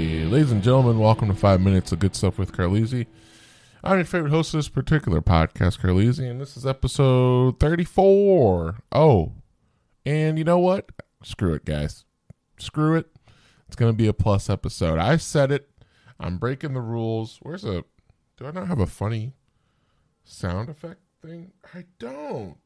Ladies and gentlemen, welcome to Five Minutes of Good Stuff with Carlisi. I'm your favorite host of this particular podcast, Carlisi, and this is episode 34. Oh, and you know what? Screw it, guys. Screw it. It's going to be a plus episode. I said it. I'm breaking the rules. Where's a. Do I not have a funny sound effect thing? I don't.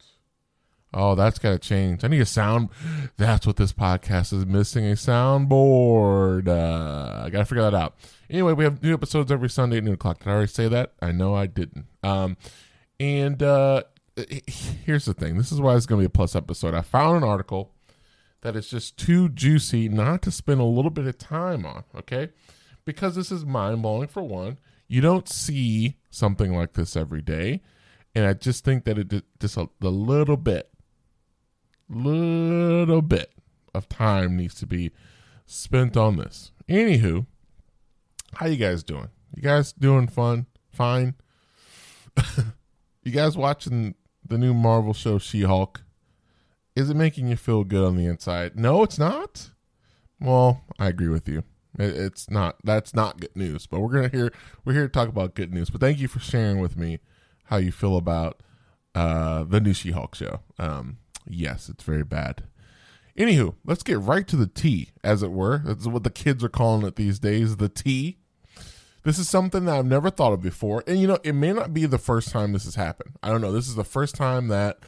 Oh, that's got to change. I need a sound. That's what this podcast is missing a soundboard. Uh, I got to figure that out. Anyway, we have new episodes every Sunday at noon o'clock. Did I already say that? I know I didn't. Um, and uh, here's the thing this is why it's to be a plus episode. I found an article that is just too juicy not to spend a little bit of time on, okay? Because this is mind blowing for one. You don't see something like this every day. And I just think that it just a, a little bit little bit of time needs to be spent on this. Anywho, how you guys doing? You guys doing fun? Fine. you guys watching the new Marvel show She-Hulk? Is it making you feel good on the inside? No, it's not. Well, I agree with you. It's not. That's not good news. But we're gonna hear. We're here to talk about good news. But thank you for sharing with me how you feel about uh, the new She-Hulk show. Um, Yes, it's very bad. Anywho, let's get right to the tea, as it were. That's what the kids are calling it these days, the tea. This is something that I've never thought of before. And, you know, it may not be the first time this has happened. I don't know. This is the first time that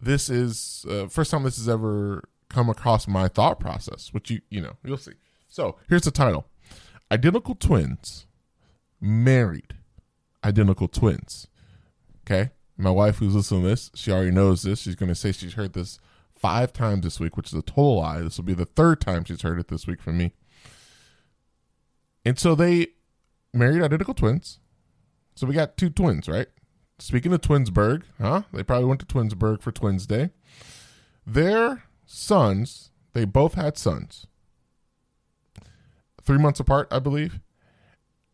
this is, uh, first time this has ever come across my thought process, which you, you know, you'll see. So here's the title Identical Twins Married Identical Twins. Okay. My wife, who's listening to this, she already knows this. She's going to say she's heard this five times this week, which is a total lie. This will be the third time she's heard it this week from me. And so they married identical twins. So we got two twins, right? Speaking of Twinsburg, huh? They probably went to Twinsburg for Twins Day. Their sons, they both had sons. Three months apart, I believe.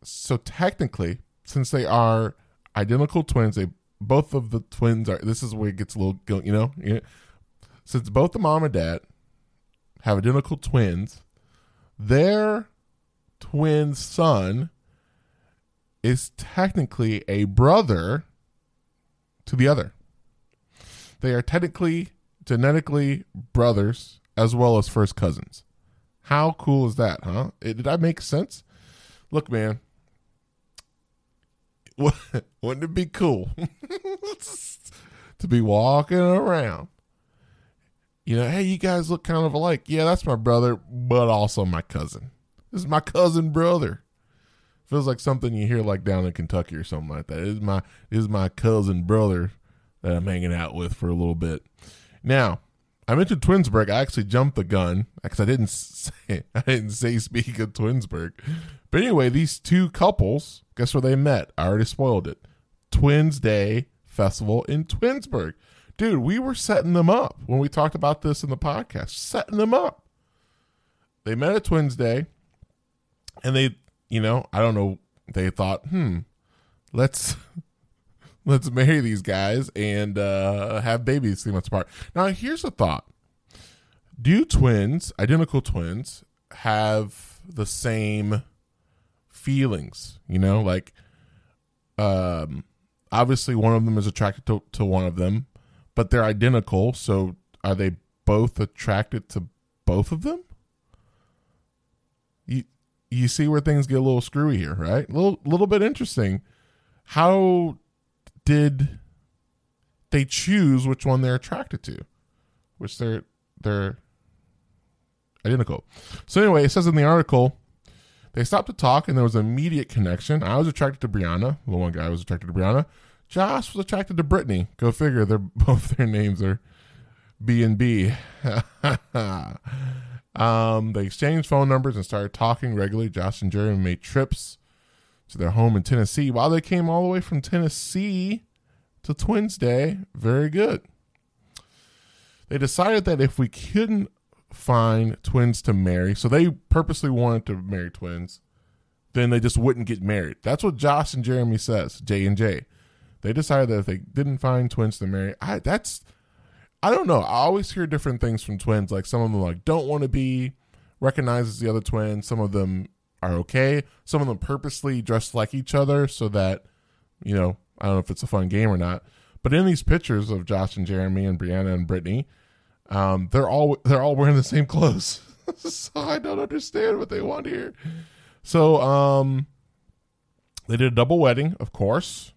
So technically, since they are identical twins, they both of the twins are. This is where it gets a little, you know, since both the mom and dad have identical twins, their twin son is technically a brother to the other. They are technically, genetically brothers as well as first cousins. How cool is that, huh? It, did that make sense? Look, man, wouldn't it be cool to be walking around? You know, hey, you guys look kind of alike. Yeah, that's my brother, but also my cousin. This is my cousin brother. Feels like something you hear like down in Kentucky or something like that. My is my cousin brother that I'm hanging out with for a little bit. Now, I mentioned Twinsburg. I actually jumped the gun because I didn't say I didn't say speak of Twinsburg. But anyway, these two couples, guess where they met? I already spoiled it. Twins Day Festival in Twinsburg. Dude, we were setting them up when we talked about this in the podcast. Setting them up. They met at Twins Day, and they, you know, I don't know. They thought, hmm, let's let's marry these guys and uh, have babies three months apart. Now, here's a thought: Do twins, identical twins, have the same feelings? You know, like, um, obviously one of them is attracted to, to one of them, but they're identical. So, are they both attracted to both of them? You you see where things get a little screwy here, right? A little little bit interesting. How did they choose which one they're attracted to, which they're they're identical. So anyway, it says in the article they stopped to talk and there was an immediate connection. I was attracted to Brianna. The one guy was attracted to Brianna. Josh was attracted to Brittany. Go figure. They're both their names are B and B. Um, they exchanged phone numbers and started talking regularly. Josh and Jeremy made trips to their home in Tennessee. While they came all the way from Tennessee to Twins Day, very good. They decided that if we couldn't find twins to marry, so they purposely wanted to marry twins, then they just wouldn't get married. That's what Josh and Jeremy says, J and J. They decided that if they didn't find twins to marry, I that's I don't know. I always hear different things from twins. Like some of them like don't want to be recognized as the other twin. Some of them are okay. Some of them purposely dress like each other so that, you know, I don't know if it's a fun game or not. But in these pictures of Josh and Jeremy and Brianna and Brittany, um, they're all they're all wearing the same clothes. so I don't understand what they want here. So um, they did a double wedding, of course,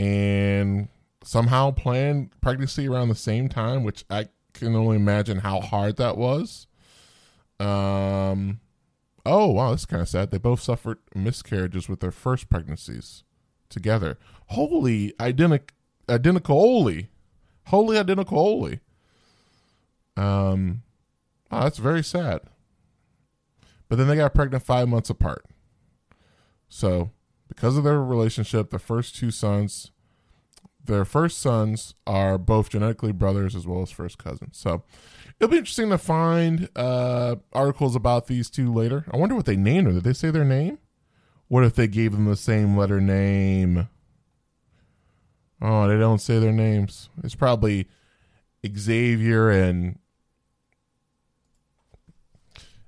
and somehow planned pregnancy around the same time, which I can only imagine how hard that was. Um, oh wow, that's kind of sad. They both suffered miscarriages with their first pregnancies together. Holy identical, identical, holy, holy identical, holy. Um, oh, that's very sad. But then they got pregnant five months apart. So, because of their relationship, the first two sons, their first sons are both genetically brothers as well as first cousins. So, it'll be interesting to find uh, articles about these two later. I wonder what they named them. Did they say their name? What if they gave them the same letter name? Oh, they don't say their names. It's probably Xavier and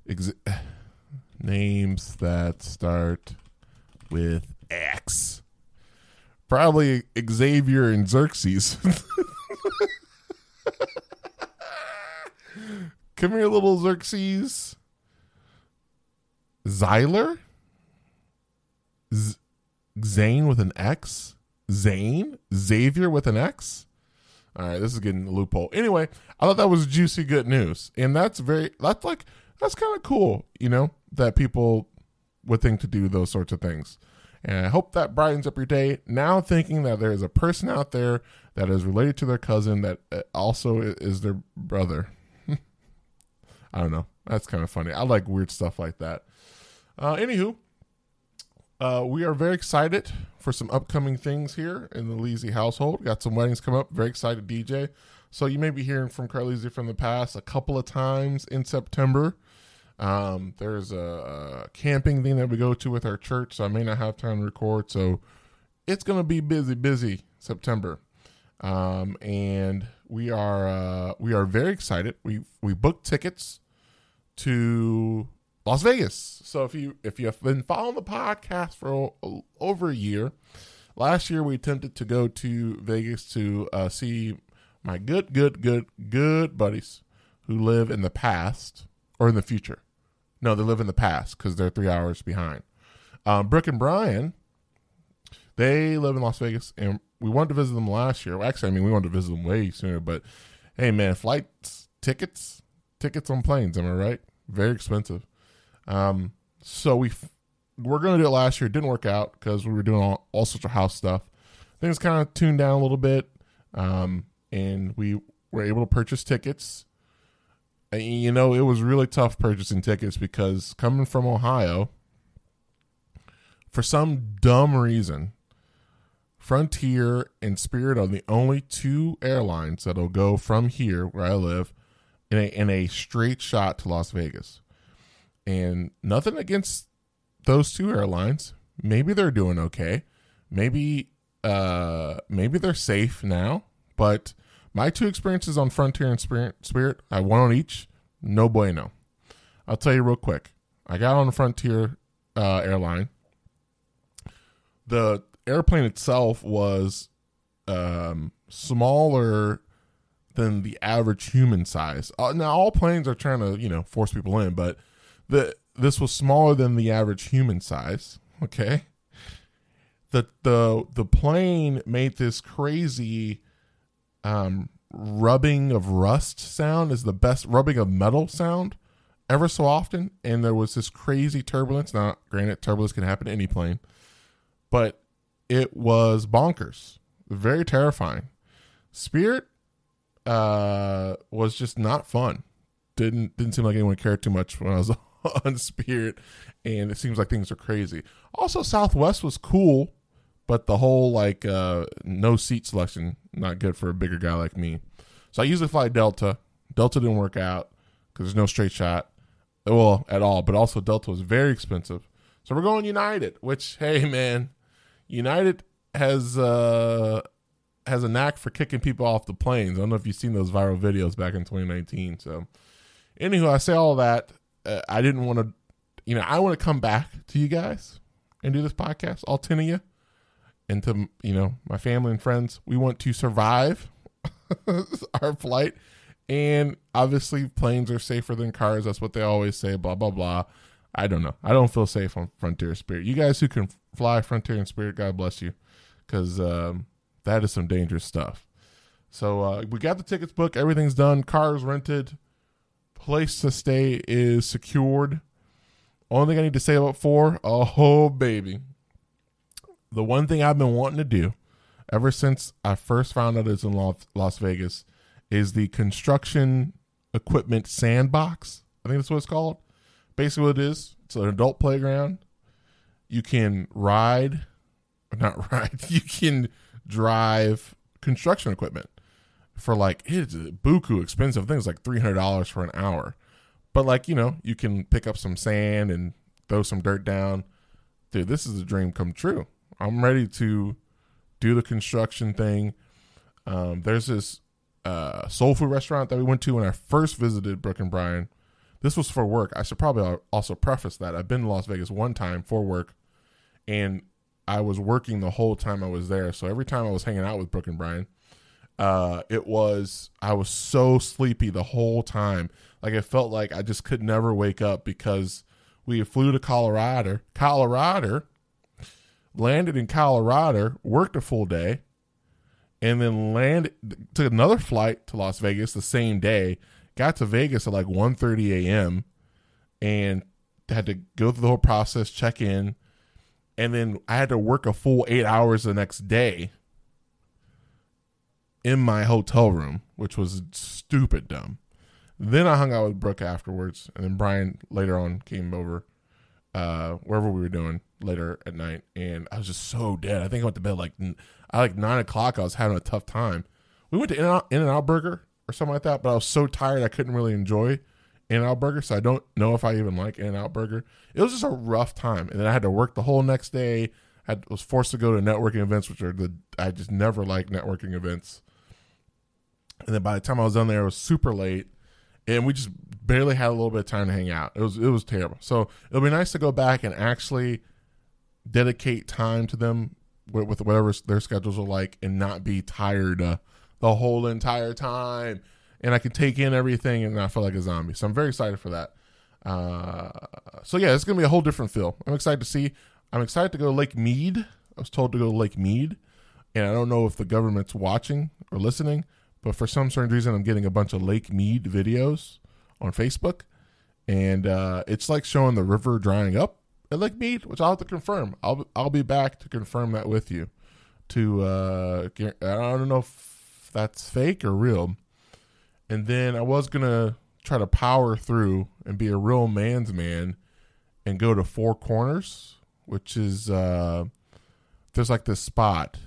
Ex- names that start with X. Probably Xavier and Xerxes. Come here, little Xerxes. Xyler? Z- Zane with an X? Zane? Xavier with an X? All right, this is getting a loophole. Anyway, I thought that was juicy good news. And that's very, that's like, that's kind of cool, you know, that people would think to do those sorts of things. And I hope that brightens up your day. Now thinking that there is a person out there that is related to their cousin that uh, also is their brother. I don't know. That's kind of funny. I like weird stuff like that. Uh, anywho, uh, we are very excited for some upcoming things here in the Leasy household. Got some weddings coming up. Very excited, DJ. So you may be hearing from Carleasy from the past a couple of times in September. Um, there's a, a, camping thing that we go to with our church, so I may not have time to record. So it's gonna be busy, busy September, um, and we are uh, we are very excited. We we booked tickets to Las Vegas. So if you if you have been following the podcast for o- over a year, last year we attempted to go to Vegas to uh, see my good good good good buddies who live in the past or in the future. No, they live in the past because they're three hours behind. Um, Brooke and Brian, they live in Las Vegas, and we wanted to visit them last year. Well, actually, I mean, we wanted to visit them way sooner. But hey, man, flights, tickets, tickets on planes. Am I right? Very expensive. Um, so we we're going to do it last year. It didn't work out because we were doing all, all sorts of house stuff. Things kind of tuned down a little bit, um, and we were able to purchase tickets you know, it was really tough purchasing tickets because coming from Ohio, for some dumb reason, Frontier and Spirit are the only two airlines that'll go from here, where I live, in a, in a straight shot to Las Vegas. And nothing against those two airlines. Maybe they're doing okay. Maybe uh maybe they're safe now, but my two experiences on Frontier and Spirit, Spirit, I one on each. No bueno. I'll tell you real quick. I got on Frontier uh, airline. The airplane itself was um, smaller than the average human size. Uh, now, all planes are trying to you know force people in, but the this was smaller than the average human size. Okay. The the the plane made this crazy um rubbing of rust sound is the best rubbing of metal sound ever so often. And there was this crazy turbulence. Now, granted, turbulence can happen to any plane, but it was bonkers, very terrifying. Spirit uh, was just not fun. Didn't didn't seem like anyone cared too much when I was on Spirit, and it seems like things are crazy. Also, Southwest was cool but the whole like uh, no seat selection not good for a bigger guy like me. So I usually fly Delta. Delta didn't work out because there's no straight shot, well at all. But also Delta was very expensive. So we're going United, which hey man, United has uh has a knack for kicking people off the planes. I don't know if you've seen those viral videos back in 2019. So, anywho, I say all that. Uh, I didn't want to you know, I want to come back to you guys and do this podcast, all 10 of you, and to, you know, my family and friends. We want to survive our flight. And obviously, planes are safer than cars. That's what they always say, blah, blah, blah. I don't know. I don't feel safe on Frontier Spirit. You guys who can fly Frontier and Spirit, God bless you, because um, that is some dangerous stuff. So uh, we got the tickets booked. Everything's done. Cars rented. Place to stay is secured. Only thing I need to say about four, oh baby. The one thing I've been wanting to do ever since I first found out it's in Las Vegas is the construction equipment sandbox. I think that's what it's called. Basically, what it is, it's an adult playground. You can ride, not ride, you can drive construction equipment for like, it's buku expensive. things like $300 for an hour. But like, you know, you can pick up some sand and throw some dirt down. Dude, this is a dream come true. I'm ready to do the construction thing. Um, there's this uh, soul food restaurant that we went to when I first visited Brooke and Brian. This was for work. I should probably also preface that I've been to Las Vegas one time for work, and I was working the whole time I was there. So every time I was hanging out with Brooke and Brian, uh, it was I was so sleepy the whole time. Like it felt like I just could never wake up because we flew to Colorado, Colorado, landed in Colorado, worked a full day, and then landed took another flight to Las Vegas the same day. Got to Vegas at like 1.30 a.m. and had to go through the whole process, check in, and then I had to work a full eight hours the next day in my hotel room, which was stupid dumb. Then I hung out with Brooke afterwards, and then Brian later on came over, uh, wherever we were doing later at night, and I was just so dead. I think I went to bed like I like nine o'clock. I was having a tough time. We went to In and In-N-Out Burger or something like that, but I was so tired I couldn't really enjoy In-N-Out Burger, so I don't know if I even like In-N-Out Burger. It was just a rough time, and then I had to work the whole next day. I was forced to go to networking events, which are the I just never like networking events. And then by the time I was done there, it was super late, and we just barely had a little bit of time to hang out. It was it was terrible. So it'll be nice to go back and actually dedicate time to them with, with whatever their schedules are like, and not be tired uh, the whole entire time. And I can take in everything and not feel like a zombie. So I'm very excited for that. Uh, so yeah, it's gonna be a whole different feel. I'm excited to see. I'm excited to go to Lake Mead. I was told to go to Lake Mead, and I don't know if the government's watching or listening, but for some certain reason, I'm getting a bunch of Lake Mead videos on Facebook, and uh, it's like showing the river drying up at Lake Mead, which I'll have to confirm. I'll I'll be back to confirm that with you. To uh, I don't know if that's fake or real. And then I was gonna try to power through and be a real man's man and go to Four Corners, which is uh, there's like this spot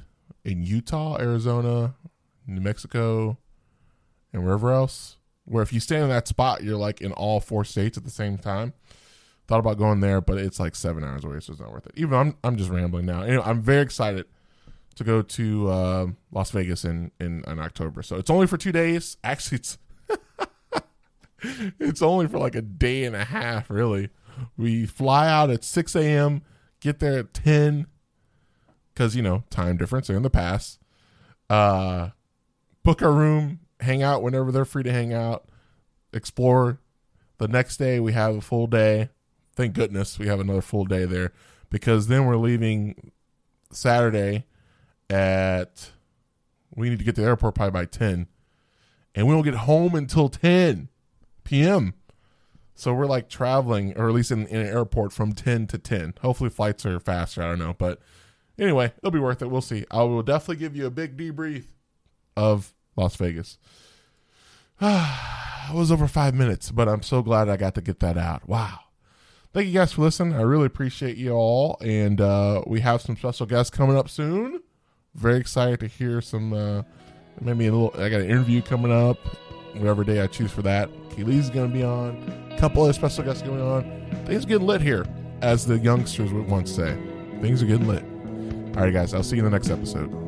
in Utah, Arizona, New Mexico, and wherever else, where if you stand in that spot, you're like in all four states at the same time. Thought about going there, but it's like seven hours away, so it's not worth it. Even I'm I'm just rambling now. Anyway, I'm very excited to go to uh, Las Vegas in, in in October. So it's only for two days. Actually, it's it's only for like a day and a half. Really, we fly out at six a.m., get there at ten, because you know time difference. In the past. Uh, book a room, hang out whenever they're free to hang out, explore. The next day we have a full day. Thank goodness we have another full day there because then we're leaving Saturday at we need to get to the airport probably by 10 and we won't get home until 10 p.m. So we're like traveling, or at least in, in, an airport from 10 to 10. Hopefully flights are faster. I don't know. But anyway, it'll be worth it. We'll see. I will definitely give you a big debrief of Las Vegas. it was over five minutes, but I'm so glad I got to get that out. Wow. Thank you guys for listening. I really appreciate you all. And uh, we have some special guests coming up soon. Very excited to hear some, uh, maybe a little, I got an interview coming up, whatever day I choose for that. Keely's going to be on. A couple other special guests going on. Things are getting lit here, as the youngsters would once say. Things are getting lit. All right, guys, I'll see you in the next episode.